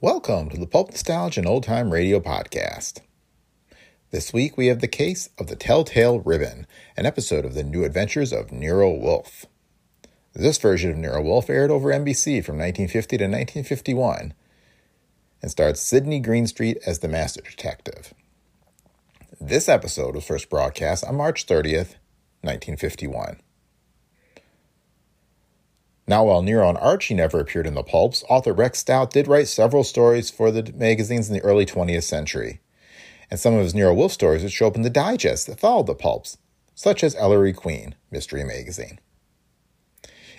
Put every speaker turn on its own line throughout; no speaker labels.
Welcome to the Pulp Nostalgia and Old Time Radio Podcast. This week we have the case of the Telltale Ribbon, an episode of the new adventures of Nero Wolfe. This version of Nero Wolfe aired over NBC from 1950 to 1951 and starred Sydney Greenstreet as the master detective. This episode was first broadcast on March 30th, 1951. Now, while Nero and Archie never appeared in the pulps, author Rex Stout did write several stories for the magazines in the early 20th century. And some of his Nero Wolfe stories would show up in the digests that followed the pulps, such as Ellery Queen, Mystery Magazine.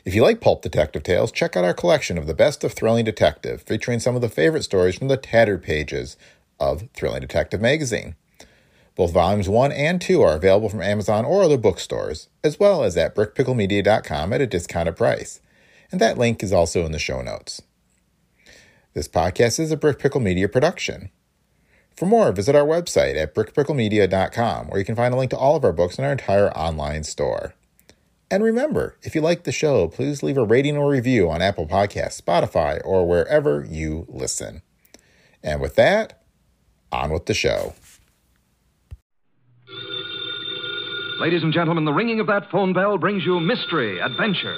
If you like pulp detective tales, check out our collection of the best of Thrilling Detective, featuring some of the favorite stories from the tattered pages of Thrilling Detective magazine. Both volumes 1 and 2 are available from Amazon or other bookstores, as well as at brickpicklemedia.com at a discounted price and that link is also in the show notes. This podcast is a Brick Pickle Media production. For more, visit our website at brickpicklemedia.com, where you can find a link to all of our books in our entire online store. And remember, if you like the show, please leave a rating or review on Apple Podcasts, Spotify, or wherever you listen. And with that, on with the show.
Ladies and gentlemen, the ringing of that phone bell brings you mystery, adventure.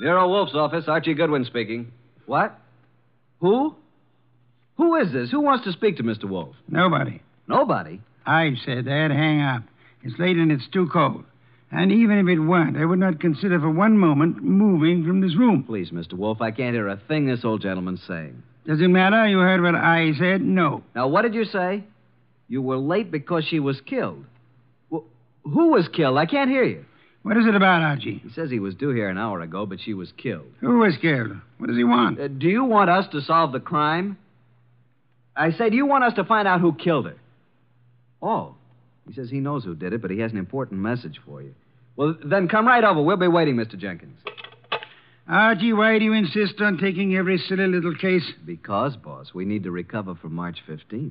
Nero Wolfe's office, Archie Goodwin speaking. What? Who? Who is this? Who wants to speak to Mr. Wolfe?
Nobody.
Nobody.
I said that. Hang up. It's late and it's too cold. And even if it weren't, I would not consider for one moment moving from this room.
Please, Mr. Wolfe, I can't hear a thing this old gentleman's saying.
Does it matter? You heard what I said? No.
Now, what did you say? You were late because she was killed. Well, who was killed? I can't hear you.
What is it about, Archie?
He says he was due here an hour ago, but she was killed.
Who was killed? What does he want?
Uh, do you want us to solve the crime? I say, do you want us to find out who killed her? Oh. He says he knows who did it, but he has an important message for you. Well, then come right over. We'll be waiting, Mr. Jenkins.
Archie, why do you insist on taking every silly little case?
Because, boss, we need to recover for March 15th.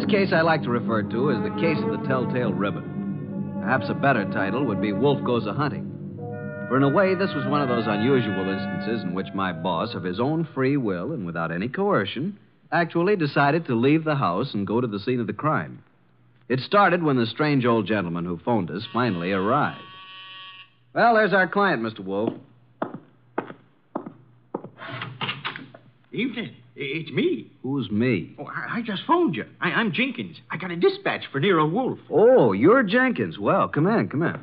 This case I like to refer to as the case of the Telltale Ribbon. Perhaps a better title would be Wolfe Goes a Hunting. For in a way, this was one of those unusual instances in which my boss, of his own free will and without any coercion, actually decided to leave the house and go to the scene of the crime. It started when the strange old gentleman who phoned us finally arrived. Well, there's our client, Mr. Wolfe.
Evening. It's me.
Who's me?
Oh, I, I just phoned you. I, I'm Jenkins. I got a dispatch for Nero Wolfe.
Oh, you're Jenkins. Well, come in, come in.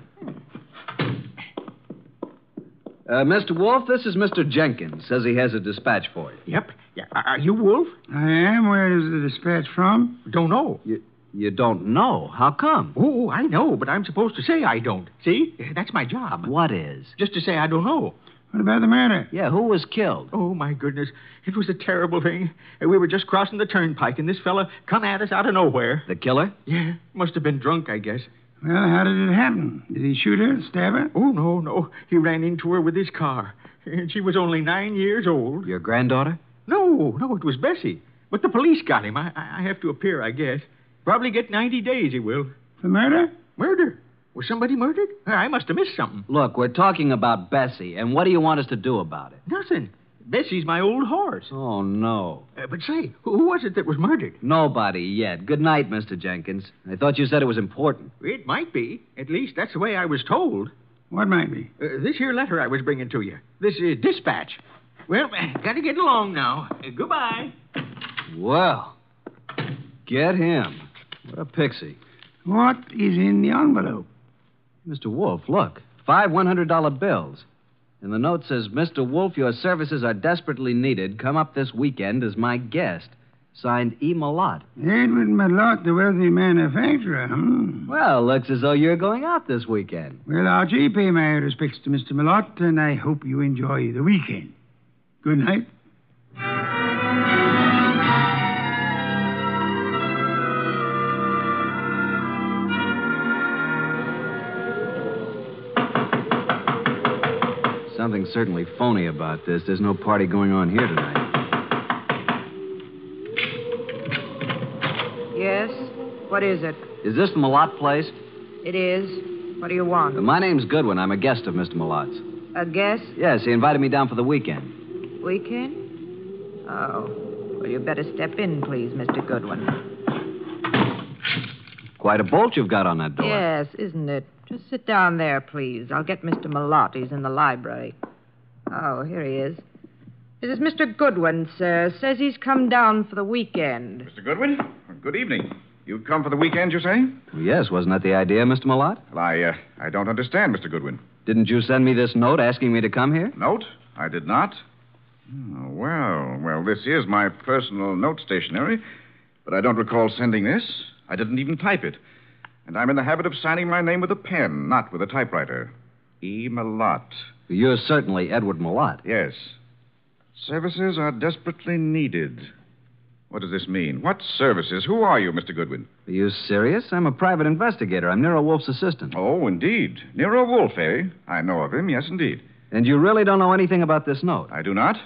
Uh, Mr. Wolfe, this is Mr. Jenkins. Says he has a dispatch for you.
Yep. Yeah. Are are you Wolfe?
I am. Where is the dispatch from?
Don't know.
You, you don't know. How come?
Oh, I know, but I'm supposed to say I don't. See? That's my job.
What is?
Just to say I don't know.
What about the murder?
Yeah, who was killed?
Oh, my goodness. It was a terrible thing. We were just crossing the turnpike, and this fella come at us out of nowhere.
The killer?
Yeah, must have been drunk, I guess.
Well, how did it happen? Did he shoot her, stab her?
Oh, no, no. He ran into her with his car. And she was only nine years old.
Your granddaughter?
No, no, it was Bessie. But the police got him. I, I have to appear, I guess. Probably get 90 days, he will.
For murder?
Murder? Was somebody murdered? I must have missed something.
Look, we're talking about Bessie, and what do you want us to do about it?
Nothing. Bessie's my old horse.
Oh, no.
Uh, but say, who who was it that was murdered?
Nobody yet. Good night, Mr. Jenkins. I thought you said it was important.
It might be. At least that's the way I was told.
What might be?
Uh, this here letter I was bringing to you. This uh, dispatch. Well, gotta get along now. Uh, goodbye.
Well, get him. What a pixie.
What is in the envelope?
Mr. Wolfe, look. Five $100 bills. And the note says, Mr. Wolfe, your services are desperately needed. Come up this weekend as my guest. Signed E. Malott.
Edward Malott, the wealthy manufacturer. Hmm.
Well, looks as though you're going out this weekend.
Well, Archie, pay my respects to Mr. Malott, and I hope you enjoy the weekend. Good night.
Something certainly phony about this. There's no party going on here tonight.
Yes? What is it?
Is this the Malott place?
It is. What do you want?
Uh, my name's Goodwin. I'm a guest of Mr. Malott's.
A guest?
Yes, he invited me down for the weekend.
Weekend? Oh. Well, you better step in, please, Mr. Goodwin.
Quite a bolt you've got on that door.
Yes, isn't it? Just sit down there, please. I'll get Mr. Malott. He's in the library. Oh, here he is. This is Mr. Goodwin, sir. Says he's come down for the weekend.
Mr. Goodwin, good evening. You've come for the weekend, you say?
Yes, wasn't that the idea, Mr. Malott?
Well, I, uh, I don't understand, Mr. Goodwin.
Didn't you send me this note asking me to come here?
Note? I did not. Oh, well, well, this is my personal note stationery, but I don't recall sending this. I didn't even type it. And I'm in the habit of signing my name with a pen, not with a typewriter. E. Malott.
You're certainly Edward Malott.
Yes. Services are desperately needed. What does this mean? What services? Who are you, Mr. Goodwin?
Are you serious? I'm a private investigator. I'm Nero Wolfe's assistant.
Oh, indeed. Nero Wolfe, eh? I know of him, yes, indeed.
And you really don't know anything about this note?
I do not.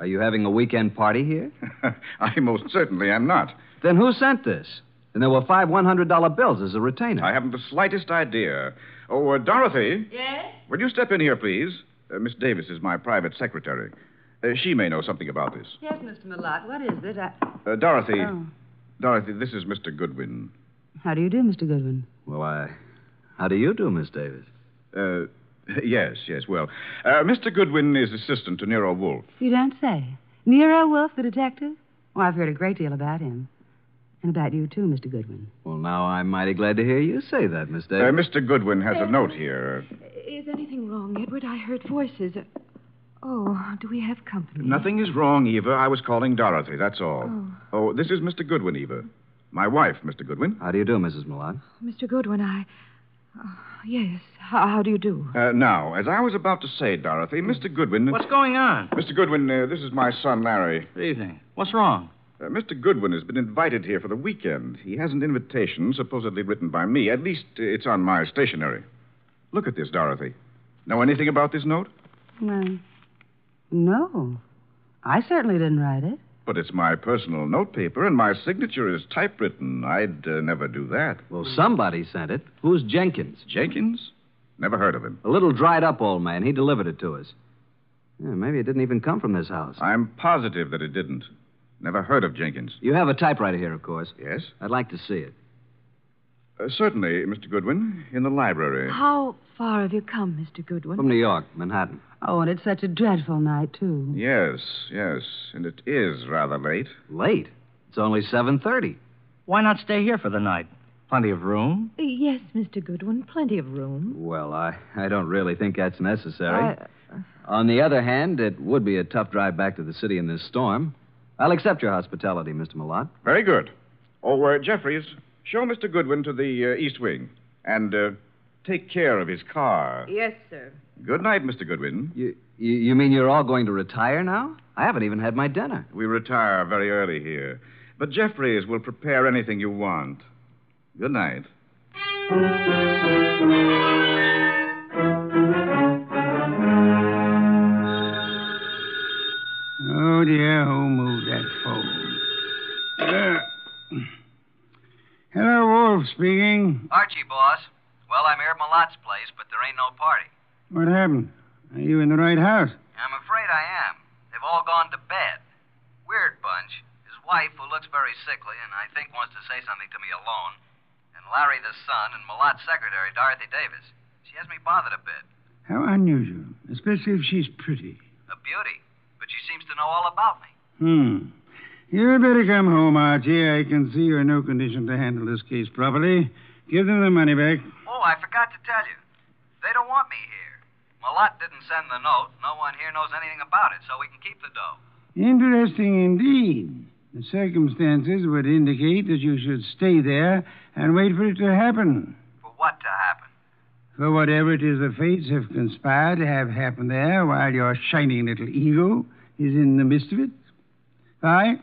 Are you having a weekend party here?
I most certainly am not.
Then who sent this? And there were five $100 bills as a retainer.
I haven't the slightest idea. Oh, uh, Dorothy.
Yes?
Will you step in here, please? Uh, Miss Davis is my private secretary. Uh, she may know something about this.
Yes, Mr. Malott. What is it? I...
Uh, Dorothy.
Oh.
Dorothy, this is Mr. Goodwin.
How do you do, Mr. Goodwin?
Well, I. How do you do, Miss Davis?
Uh, yes, yes, well. Uh, Mr. Goodwin is assistant to Nero Wolfe.
You don't say. Nero Wolfe, the detective? Well, I've heard a great deal about him. And about you, too, Mr. Goodwin.
Well, now I'm mighty glad to hear you say that, Miss
Uh, Mr. Goodwin has a note here.
Is anything wrong, Edward? I heard voices. Oh, do we have company?
Nothing is wrong, Eva. I was calling Dorothy, that's all. Oh, oh this is Mr. Goodwin, Eva. My wife, Mr. Goodwin.
How do you do, Mrs. Malott?
Mr. Goodwin, I. Oh, yes. How, how do you do?
Uh, now, as I was about to say, Dorothy, Mr. Goodwin.
What's going on?
Mr. Goodwin, uh, this is my son, Larry.
Good evening. What's wrong?
Uh, Mr. Goodwin has been invited here for the weekend. He has an invitation, supposedly written by me. At least uh, it's on my stationery. Look at this, Dorothy. Know anything about this note?
Well, no. I certainly didn't write it.
But it's my personal notepaper, and my signature is typewritten. I'd uh, never do that.
Well, somebody sent it. Who's Jenkins?
Jenkins? Never heard of him.
A little dried up old man. He delivered it to us. Yeah, maybe it didn't even come from this house.
I'm positive that it didn't. Never heard of Jenkins.
You have a typewriter here, of course.
Yes?
I'd like to see it.
Uh, certainly, Mr. Goodwin, in the library.
How far have you come, Mr. Goodwin?
From New York, Manhattan.
Oh, and it's such a dreadful night, too.
Yes, yes, and it is rather late.
Late. It's only 7.30.
Why not stay here for the night? Plenty of room.
Yes, Mr. Goodwin, plenty of room.
Well, I, I don't really think that's necessary.
I-
On the other hand, it would be a tough drive back to the city in this storm. I'll accept your hospitality, Mr. Malott.
Very good. Oh, uh, Jeffries, show Mr. Goodwin to the uh, East Wing. And uh, take care of his car.
Yes, sir.
Good night, Mr. Goodwin.
You, you, you mean you're all going to retire now? I haven't even had my dinner.
We retire very early here. But Jeffries will prepare anything you want. Good night.
Oh, dear, who moved that phone? Uh, hello, Wolfe speaking.
Archie, boss. Well, I'm here at Malott's place, but there ain't no party.
What happened? Are you in the right house?
I'm afraid I am. They've all gone to bed. Weird bunch. His wife, who looks very sickly and I think wants to say something to me alone, and Larry the son, and Malott's secretary, Dorothy Davis. She has me bothered a bit.
How unusual, especially if she's pretty.
A beauty. But she seems to know all about me.
Hmm. You'd better come home, Archie. I can see you're in no condition to handle this case properly. Give them the money back.
Oh, I forgot to tell you. They don't want me here. Malott didn't send the note. No one here knows anything about it, so we can keep the dough.
Interesting indeed. The circumstances would indicate that you should stay there and wait for it to happen.
For what to happen?
For whatever it is the fates have conspired to have happen there while your shining little ego is in the midst of it. Aye?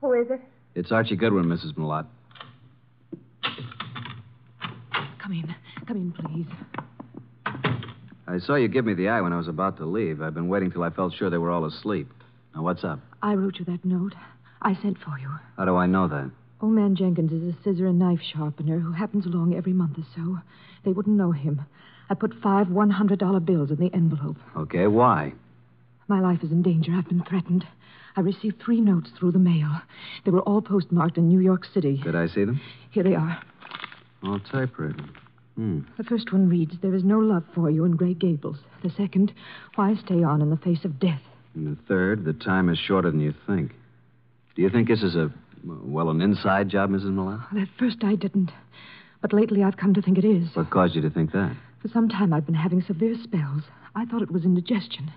Who is it?
It's Archie Goodwin, Mrs. Malott.
Come in. Come in, please.
I saw you give me the eye when I was about to leave. I've been waiting till I felt sure they were all asleep. Now, what's up?
I wrote you that note. I sent for you.
How do I know that?
Old man Jenkins is a scissor and knife sharpener who happens along every month or so. They wouldn't know him. I put five $100 bills in the envelope.
Okay, why?
My life is in danger. I've been threatened. I received three notes through the mail. They were all postmarked in New York City.
Could I see them?
Here they are.
All typewritten. Hmm.
The first one reads, There is no love for you in Grey Gables. The second, Why stay on in the face of death?
And the third, the time is shorter than you think. Do you think this is a, well, an inside job, Mrs. Malott?
At first, I didn't. But lately, I've come to think it is.
What caused you to think that?
For some time, I've been having severe spells. I thought it was indigestion.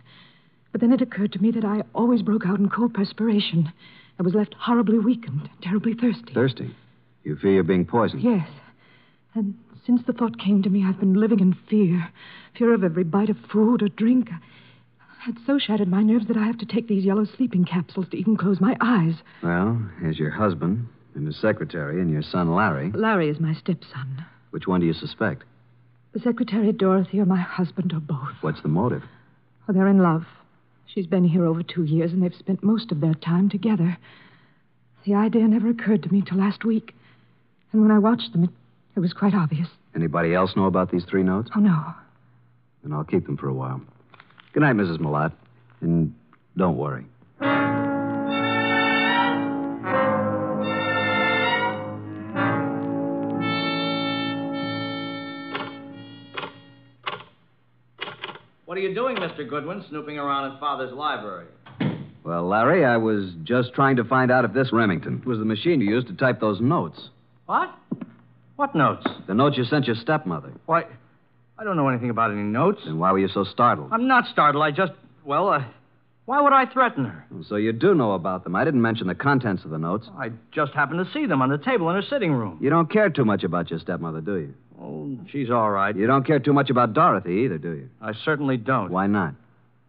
But then it occurred to me that I always broke out in cold perspiration. I was left horribly weak and terribly thirsty.
Thirsty? You fear you're being poisoned?
Yes. And since the thought came to me, I've been living in fear. Fear of every bite of food or drink. It's so shattered my nerves that I have to take these yellow sleeping capsules to even close my eyes.
Well, here's your husband and his secretary and your son, Larry.
Larry is my stepson.
Which one do you suspect?
The secretary, Dorothy, or my husband, or both.
What's the motive?
Oh, they're in love. She's been here over two years, and they've spent most of their time together. The idea never occurred to me till last week. And when I watched them, it, it was quite obvious.
Anybody else know about these three notes?
Oh, no.
Then I'll keep them for a while. Good night, Mrs. Malott. And don't worry.
What are you doing, Mr. Goodwin, snooping around in Father's library?
Well, Larry, I was just trying to find out if this Remington was the machine you used to type those notes.
What? What notes?
The notes you sent your stepmother.
Why, I don't know anything about any notes.
Then why were you so startled?
I'm not startled. I just, well, uh, why would I threaten her?
So you do know about them. I didn't mention the contents of the notes.
I just happened to see them on the table in her sitting room.
You don't care too much about your stepmother, do you?
Oh, she's all right.
You don't care too much about Dorothy either, do you?
I certainly don't.
Why not?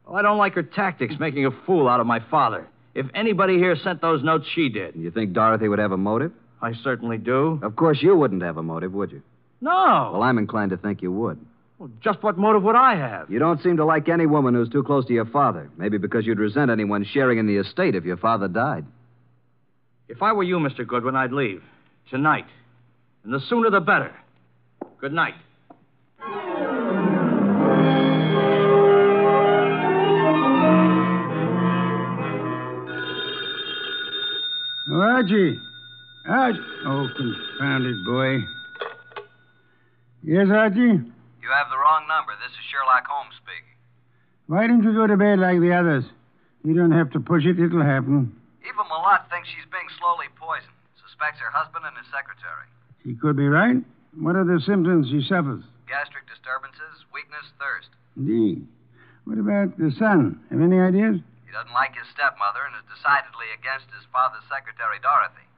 Well, I don't like her tactics, making a fool out of my father. If anybody here sent those notes, she did.
You think Dorothy would have a motive?
I certainly do.
Of course, you wouldn't have a motive, would you?
No.
Well, I'm inclined to think you would.
Well, just what motive would I have?
You don't seem to like any woman who's too close to your father. Maybe because you'd resent anyone sharing in the estate if your father died.
If I were you, Mr. Goodwin, I'd leave. Tonight. And the sooner the better. Good night.
Oh, Archie. Archie. Oh, confounded boy. Yes, Archie?
You have the wrong number. This is Sherlock Holmes speaking.
Why don't you go to bed like the others? You don't have to push it. It'll happen.
Eva Malott thinks she's being slowly poisoned. Suspects her husband and his secretary.
She could be right. What are the symptoms she suffers?
Gastric disturbances, weakness, thirst.
Indeed. What about the son? Have any ideas?
He doesn't like his stepmother and is decidedly against his father's secretary, Dorothy.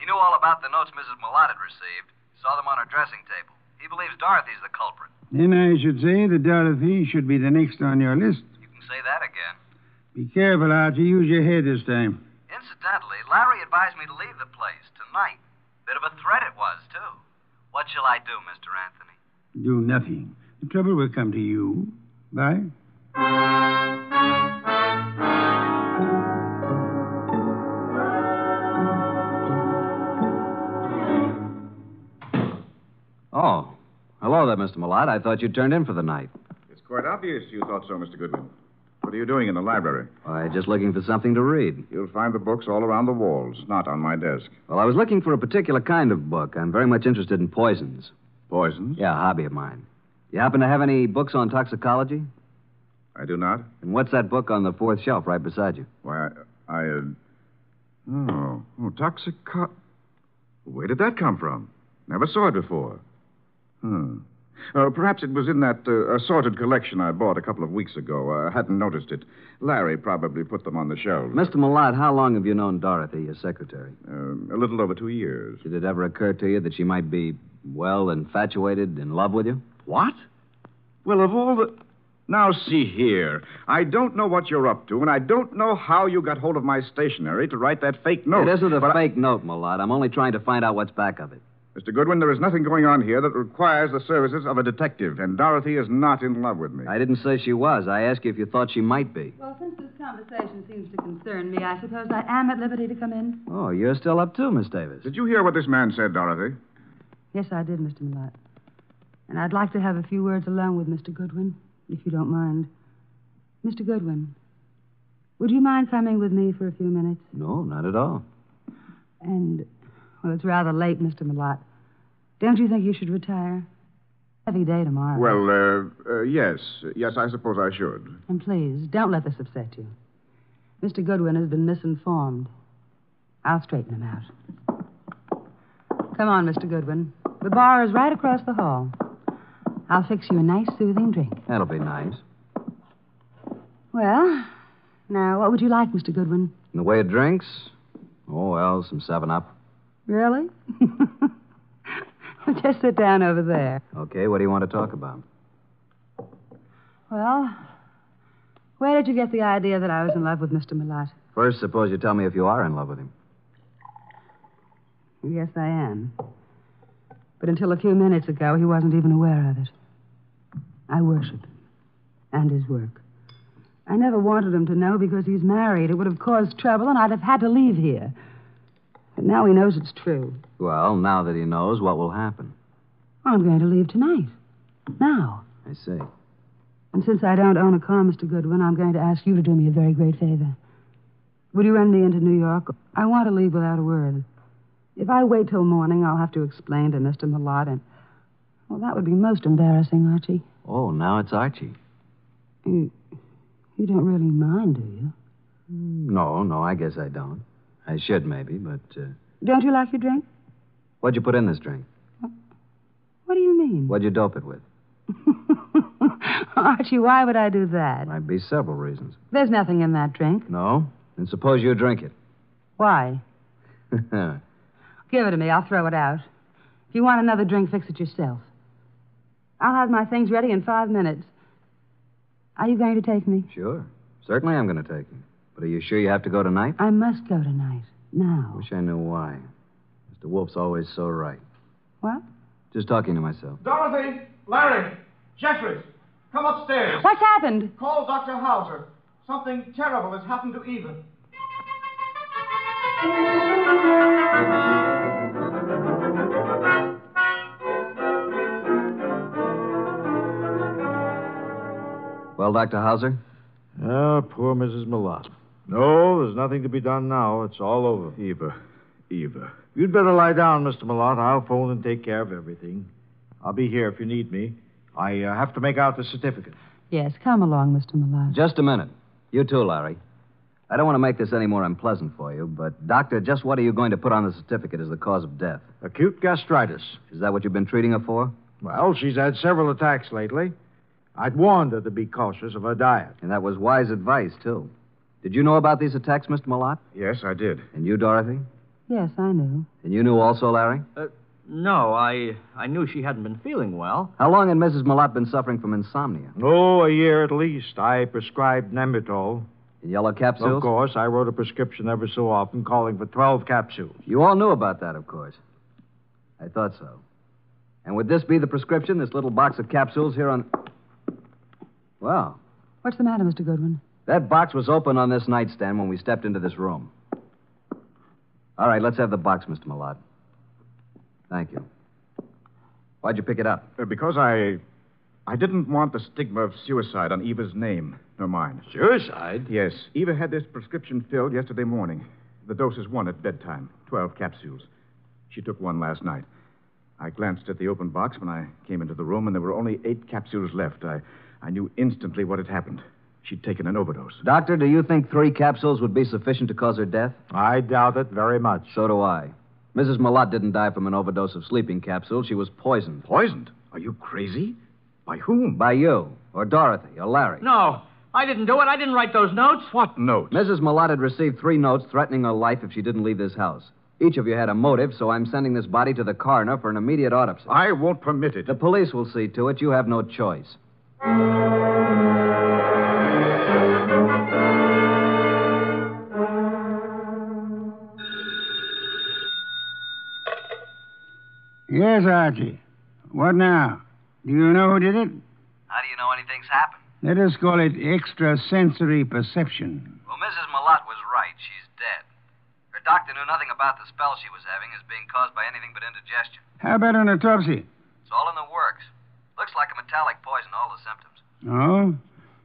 He knew all about the notes Mrs. Malott had received, saw them on her dressing table. He believes Dorothy's the culprit.
Then I should say that Dorothy should be the next on your list.
You can say that again.
Be careful, Archie. Use your head this time.
Incidentally, Larry advised me to leave the place tonight. Bit of a threat it was, too. What shall I do, Mr. Anthony?
Do nothing. The trouble will come to you. Bye.
Oh. Hello there, Mr. Malott. I thought you'd turned in for the night.
It's quite obvious you thought so, Mr. Goodwin. What are you doing in the library?
Why, just looking for something to read.
You'll find the books all around the walls, not on my desk.
Well, I was looking for a particular kind of book. I'm very much interested in poisons.
Poisons?
Yeah, a hobby of mine. You happen to have any books on toxicology?
I do not.
And what's that book on the fourth shelf right beside you?
Why, I. I uh... Oh, oh. Where did that come from? Never saw it before. Hmm. Uh, perhaps it was in that uh, assorted collection I bought a couple of weeks ago. I hadn't noticed it. Larry probably put them on the shelf.
Mr. Malott, how long have you known Dorothy, your secretary?
Uh, a little over two years.
Did it ever occur to you that she might be, well, infatuated, in love with you?
What? Well, of all the. Now, see here. I don't know what you're up to, and I don't know how you got hold of my stationery to write that fake note.
It isn't a
but I-
fake note, Malott. I'm only trying to find out what's back of it.
Mr. Goodwin, there is nothing going on here that requires the services of a detective, and Dorothy is not in love with me.
I didn't say she was. I asked you if you thought she might be.
Well, since this conversation seems to concern me, I suppose I am at liberty to come in.
Oh, you're still up too, Miss Davis.
Did you hear what this man said, Dorothy?
Yes, I did, Mr. Malott. And I'd like to have a few words alone with Mr. Goodwin, if you don't mind. Mr. Goodwin, would you mind coming with me for a few minutes?
No, not at all.
And, well, it's rather late, Mr. Malott. Don't you think you should retire? Heavy day tomorrow.
Well, uh, uh, yes. Yes, I suppose I should.
And please, don't let this upset you. Mr. Goodwin has been misinformed. I'll straighten him out. Come on, Mr. Goodwin. The bar is right across the hall. I'll fix you a nice, soothing drink.
That'll be nice.
Well, now, what would you like, Mr. Goodwin?
In the way of drinks? Oh, well, some 7 Up.
Really? well, just sit down over there.
Okay, what do you want to talk about?
Well, where did you get the idea that I was in love with Mr. Malott?
First, suppose you tell me if you are in love with him.
Yes, I am. But until a few minutes ago, he wasn't even aware of it. I worship him and his work. I never wanted him to know because he's married. It would have caused trouble, and I'd have had to leave here. But now he knows it's true.
Well, now that he knows, what will happen?
I'm going to leave tonight. Now.
I see.
And since I don't own a car, Mr. Goodwin, I'm going to ask you to do me a very great favor. Would you run me into New York? I want to leave without a word. If I wait till morning, I'll have to explain to Mr. Malott, and. Well, that would be most embarrassing, Archie.
Oh, now it's Archie.
You, you don't really mind, do you?
Mm, no, no, I guess I don't. I should, maybe, but. Uh,
Don't you like your drink?
what'd you put in this drink?
What do you mean?
What'd you dope it with?
Archie, why would I do that?
Might be several reasons.
There's nothing in that drink.
No? Then suppose you drink it.
Why? Give it to me. I'll throw it out. If you want another drink, fix it yourself. I'll have my things ready in five minutes. Are you going to take me?
sure. Certainly I'm going to take you. But are you sure you have to go tonight?
I must go tonight. Now.
Wish I knew why. Mr. Wolfe's always so right.
What?
Just talking to myself.
Dorothy, Larry, Jeffries, come upstairs.
What's happened?
Call Dr. Hauser. Something terrible has happened to Eva.
Well, Dr. Hauser?
Ah, poor Mrs. Malott. No, there's nothing to be done now. It's all over.
Eva. Eva.
You'd better lie down, Mr. Malott. I'll phone and take care of everything. I'll be here if you need me. I uh, have to make out the certificate.
Yes, come along, Mr. Malott.
Just a minute. You too, Larry. I don't want to make this any more unpleasant for you, but, Doctor, just what are you going to put on the certificate as the cause of death?
Acute gastritis.
Is that what you've been treating her for?
Well, she's had several attacks lately. I'd warned her to be cautious of her diet.
And that was wise advice, too. Did you know about these attacks, Mr. Malott?
Yes, I did.
And you, Dorothy?
Yes, I knew.
And you knew also, Larry?
Uh, no, I I knew she hadn't been feeling well.
How long had Mrs. Malott been suffering from insomnia?
Oh, a year at least. I prescribed Nemitol.
In yellow capsules?
Of course, I wrote a prescription every so often calling for 12 capsules.
You all knew about that, of course. I thought so. And would this be the prescription, this little box of capsules here on. Well,
What's the matter, Mr. Goodwin?
That box was open on this nightstand when we stepped into this room. All right, let's have the box, Mr. Malott. Thank you. Why'd you pick it up?
Uh, because I. I didn't want the stigma of suicide on Eva's name, nor mine.
Suicide?
Yes. Eva had this prescription filled yesterday morning. The dose is one at bedtime 12 capsules. She took one last night. I glanced at the open box when I came into the room, and there were only eight capsules left. I, I knew instantly what had happened. She'd taken an overdose.
Doctor, do you think three capsules would be sufficient to cause her death?
I doubt it very much.
So do I. Mrs. Malott didn't die from an overdose of sleeping capsules. She was poisoned.
Poisoned? Are you crazy? By whom?
By you, or Dorothy, or Larry.
No, I didn't do it. I didn't write those notes.
What notes?
Mrs. Malott had received three notes threatening her life if she didn't leave this house. Each of you had a motive, so I'm sending this body to the coroner for an immediate autopsy.
I won't permit it.
The police will see to it. You have no choice.
Yes, Archie. What now? Do you know who did it?
How do you know anything's happened?
Let us call it extrasensory perception.
Well, Mrs. Malott was right. She's dead. Her doctor knew nothing about the spell she was having as being caused by anything but indigestion.
How about an autopsy?
It's all in the works. Looks like a metallic poison, all the symptoms.
Oh?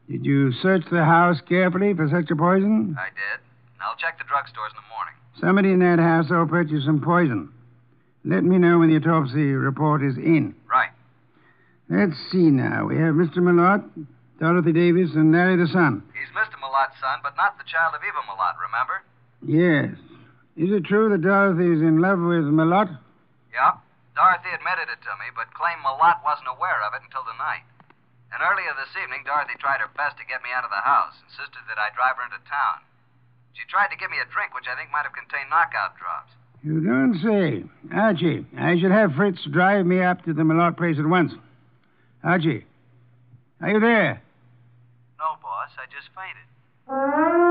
Did you search the house carefully for such a poison?
I did. And I'll check the drugstores in the morning.
Somebody in that house will purchase some poison. Let me know when the autopsy report is in.
Right.
Let's see now. We have Mr. Malott, Dorothy Davis, and Larry the son.
He's Mr. Malott's son, but not the child of Eva Malott, remember?
Yes. Is it true that Dorothy is in love with Malott?
Yeah. Dorothy admitted it to me, but claimed Malott wasn't aware of it until tonight. And earlier this evening, Dorothy tried her best to get me out of the house, insisted that I drive her into town. She tried to give me a drink, which I think might have contained knockout drops.
You don't say. Archie, I should have Fritz drive me up to the Malott place at once. Archie, are you there?
No, boss. I just fainted.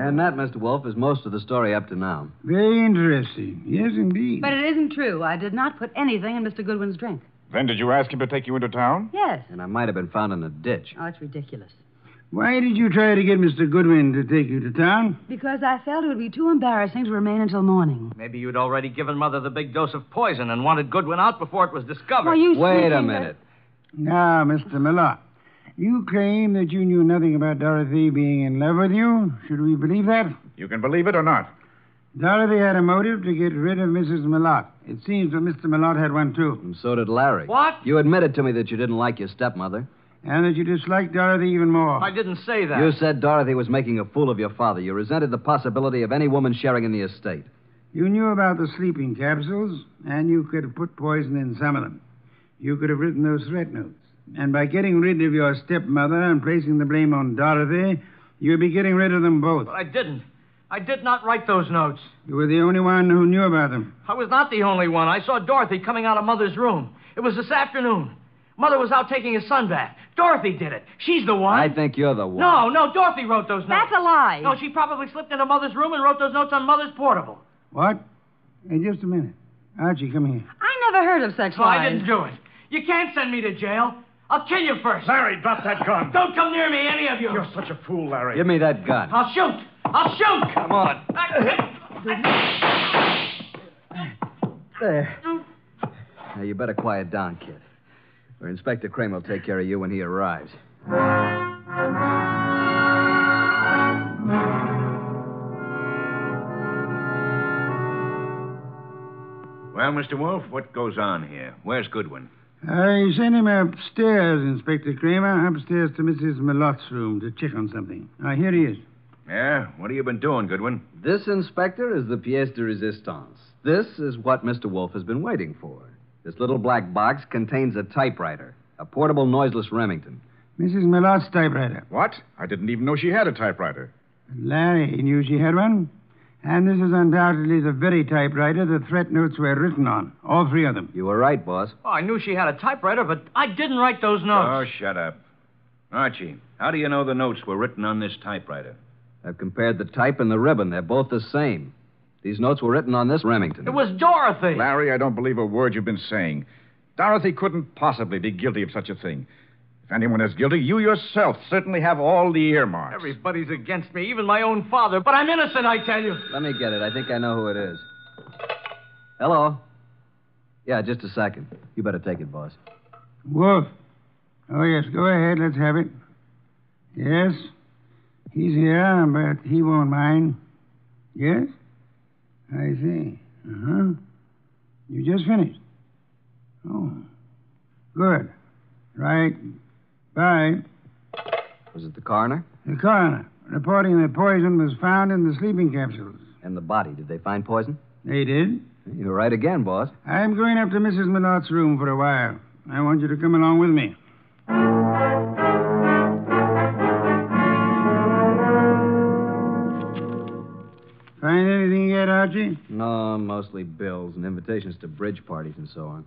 And that, Mr. Wolfe, is most of the story up to now.
Very interesting. Yes, indeed.
But it isn't true. I did not put anything in Mr. Goodwin's drink.
Then did you ask him to take you into town?
Yes.
And I might have been found in a ditch.
Oh, it's ridiculous.
Why did you try to get Mr. Goodwin to take you to town?
Because I felt it would be too embarrassing to remain until morning.
Maybe you'd already given Mother the big dose of poison and wanted Goodwin out before it was discovered.
Why, you
Wait a
sneaking-
minute.
Now, Mr. Malott, you claim that you knew nothing about Dorothy being in love with you. Should we believe that?
You can believe it or not.
Dorothy had a motive to get rid of Mrs. Malott. It seems that Mr. Malott had one, too.
And so did Larry.
What?
You admitted to me that you didn't like your stepmother.
And that you disliked Dorothy even more.
I didn't say that.
You said Dorothy was making a fool of your father. You resented the possibility of any woman sharing in the estate.
You knew about the sleeping capsules, and you could have put poison in some of them. You could have written those threat notes. And by getting rid of your stepmother and placing the blame on Dorothy, you'd be getting rid of them both.
But I didn't. I did not write those notes.
You were the only one who knew about them.
I was not the only one. I saw Dorothy coming out of Mother's room. It was this afternoon. Mother was out taking a sunbath. Dorothy did it. She's the one.
I think you're the one.
No, no, Dorothy wrote those notes.
That's a lie.
No, she probably slipped into Mother's room and wrote those notes on Mother's portable.
What? Hey, just a minute. Archie, come here.
I never heard of such
So I didn't do it. You can't send me to jail. I'll kill you first.
Larry, drop that gun.
Don't come near me, any of you.
You're such a fool, Larry.
Give me that gun.
I'll shoot. I'll shoot.
Come on. There. Now, you better quiet down, kid. Or Inspector Cramer will take care of you when he arrives.
Well, Mr. Wolfe, what goes on here? Where's Goodwin?
I sent him upstairs, Inspector Cramer, upstairs to Mrs. Malott's room to check on something. Ah, here he is.
Yeah? What have you been doing, Goodwin?
This, Inspector, is the pièce de résistance. This is what Mr. Wolfe has been waiting for. This little black box contains a typewriter, a portable noiseless Remington.
Mrs. Malott's typewriter.
What? I didn't even know she had a typewriter.
Larry knew she had one. And this is undoubtedly the very typewriter the threat notes were written on. All three of them.
You were right, boss.
Oh, I knew she had a typewriter, but I didn't write those notes.
Oh, shut up. Archie, how do you know the notes were written on this typewriter?
I've compared the type and the ribbon. They're both the same. These notes were written on this Remington.
It was Dorothy.
Larry, I don't believe a word you've been saying. Dorothy couldn't possibly be guilty of such a thing. If anyone is guilty, you yourself certainly have all the earmarks.
Everybody's against me, even my own father. But I'm innocent, I tell you.
Let me get it. I think I know who it is. Hello? Yeah, just a second. You better take it, boss.
Wolfe. Oh, yes, go ahead. Let's have it. Yes? He's here, but he won't mind. Yes? I see. Uh huh. You just finished? Oh. Good. Right. Bye.
Was it the coroner?
The coroner, reporting that poison was found in the sleeping capsules.
And the body. Did they find poison?
They did.
You're right again, boss.
I'm going up to Mrs. Malott's room for a while. I want you to come along with me. Find anything yet, Archie?
No, mostly bills and invitations to bridge parties and so on.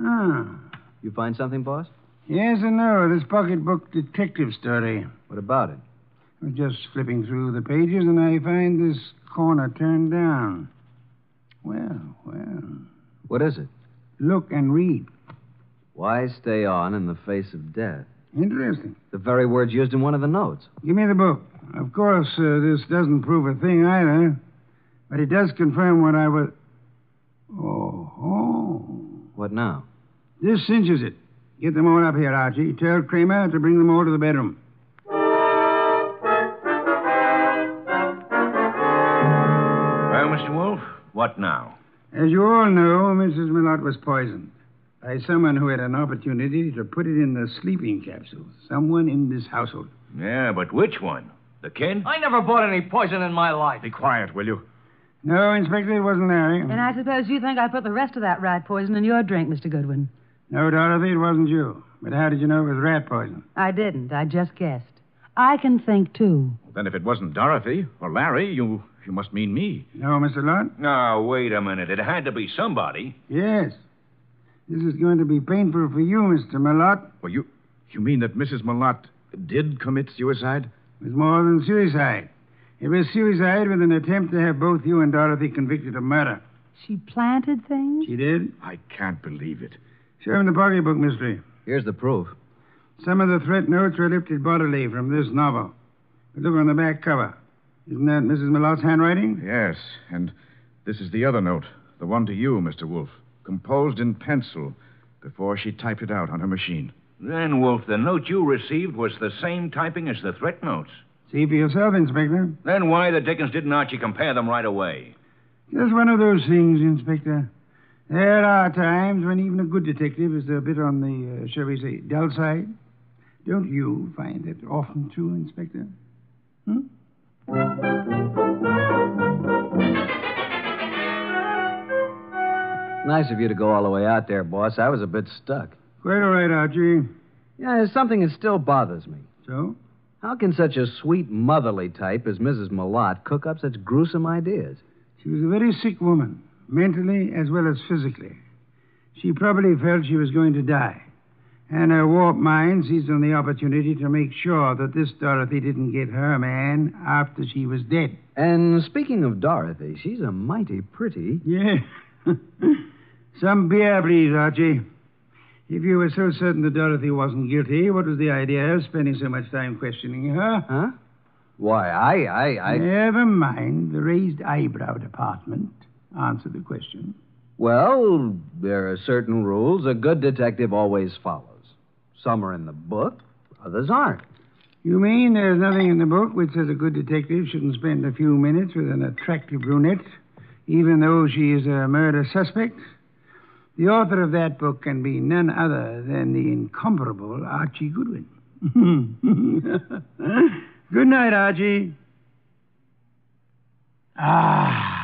Ah.
You find something, boss?
Yes and no. This pocketbook detective story.
What about it?
I was just flipping through the pages and I find this corner turned down. Well, well.
What is it?
Look and read.
Why stay on in the face of death?
Interesting.
The very words used in one of the notes.
Give me the book. Of course, uh, this doesn't prove a thing either, but it does confirm what I was. Oh, oh.
What now?
This cinches it. Get them all up here, Archie. Tell Cramer to bring them all to the bedroom.
Well, Mr. Wolfe, what now?
As you all know, Mrs. Malott was poisoned by someone who had an opportunity to put it in the sleeping capsule. Someone in this household.
Yeah, but which one? The kid?
I never bought any poison in my life.
Be quiet, will you?
No, Inspector, it wasn't Larry.
And I suppose you think I put the rest of that rat poison in your drink, Mr. Goodwin.
No, Dorothy, it wasn't you. But how did you know it was rat poison?
I didn't. I just guessed. I can think, too.
Then if it wasn't Dorothy or Larry, you you must mean me.
No, Mr. Lott?
No, wait a minute. It had to be somebody.
Yes. This is going to be painful for you, Mr. Malott.
Well, you you mean that Mrs. Malott did commit suicide?
It was more than suicide. It was suicide with an attempt to have both you and Dorothy convicted of murder.
She planted things?
She did?
I can't believe it.
Show him the pocketbook, mystery.
Here's the proof.
Some of the threat notes were lifted bodily from this novel. But look on the back cover. Isn't that Mrs. Malott's handwriting?
Yes, and this is the other note, the one to you, Mr. Wolfe, composed in pencil before she typed it out on her machine.
Then, Wolfe, the note you received was the same typing as the threat notes.
See for yourself, Inspector.
Then why the dickens didn't Archie compare them right away?
Just one of those things, Inspector. There are times when even a good detective is a bit on the, uh, shall we say, dull side. Don't you find it often true, Inspector? Hmm?
Nice of you to go all the way out there, boss. I was a bit stuck.
Quite all right, Archie.
Yeah, there's something that still bothers me.
So?
How can such a sweet, motherly type as Mrs. Malott cook up such gruesome ideas?
She was a very sick woman, mentally as well as physically. She probably felt she was going to die. And her warped mind seized on the opportunity to make sure that this Dorothy didn't get her man after she was dead.
And speaking of Dorothy, she's a mighty pretty.
Yeah. Some beer, please, Archie. If you were so certain that Dorothy wasn't guilty, what was the idea of spending so much time questioning her?
Huh? Why, I, I, I.
Never mind. The raised eyebrow department. Answer the question.
Well, there are certain rules a good detective always follows. Some are in the book, others aren't.
You mean there's nothing in the book which says a good detective shouldn't spend a few minutes with an attractive brunette, even though she is a murder suspect? The author of that book can be none other than the incomparable Archie Goodwin. Good night, Archie. Ah.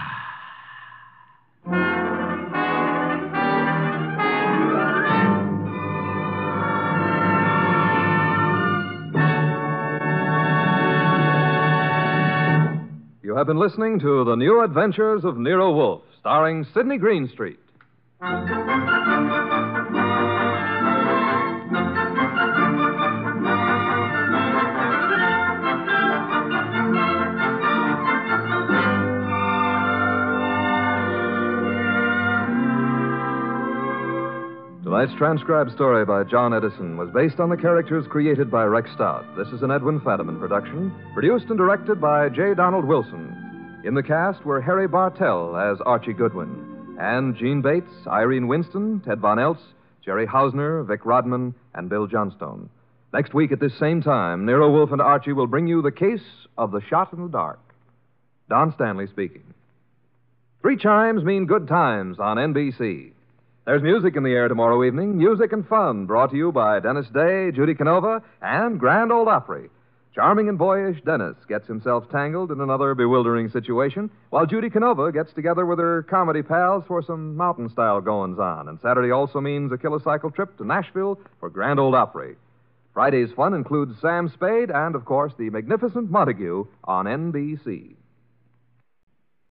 You have been listening to The New Adventures of Nero Wolfe, starring Sydney Greenstreet. Tonight's transcribed story by John Edison was based on the characters created by Rex Stout. This is an Edwin Fadiman production, produced and directed by J. Donald Wilson. In the cast were Harry Bartell as Archie Goodwin, and Gene Bates, Irene Winston, Ted Von Eltz, Jerry Hausner, Vic Rodman, and Bill Johnstone. Next week at this same time, Nero Wolfe and Archie will bring you the case of the shot in the dark. Don Stanley speaking. Three chimes mean good times on NBC. There's music in the air tomorrow evening, music and fun, brought to you by Dennis Day, Judy Canova, and Grand Ole Opry. Charming and boyish Dennis gets himself tangled in another bewildering situation, while Judy Canova gets together with her comedy pals for some mountain style goings on. And Saturday also means a kilocycle trip to Nashville for Grand Ole Opry. Friday's fun includes Sam Spade and, of course, the magnificent Montague on NBC.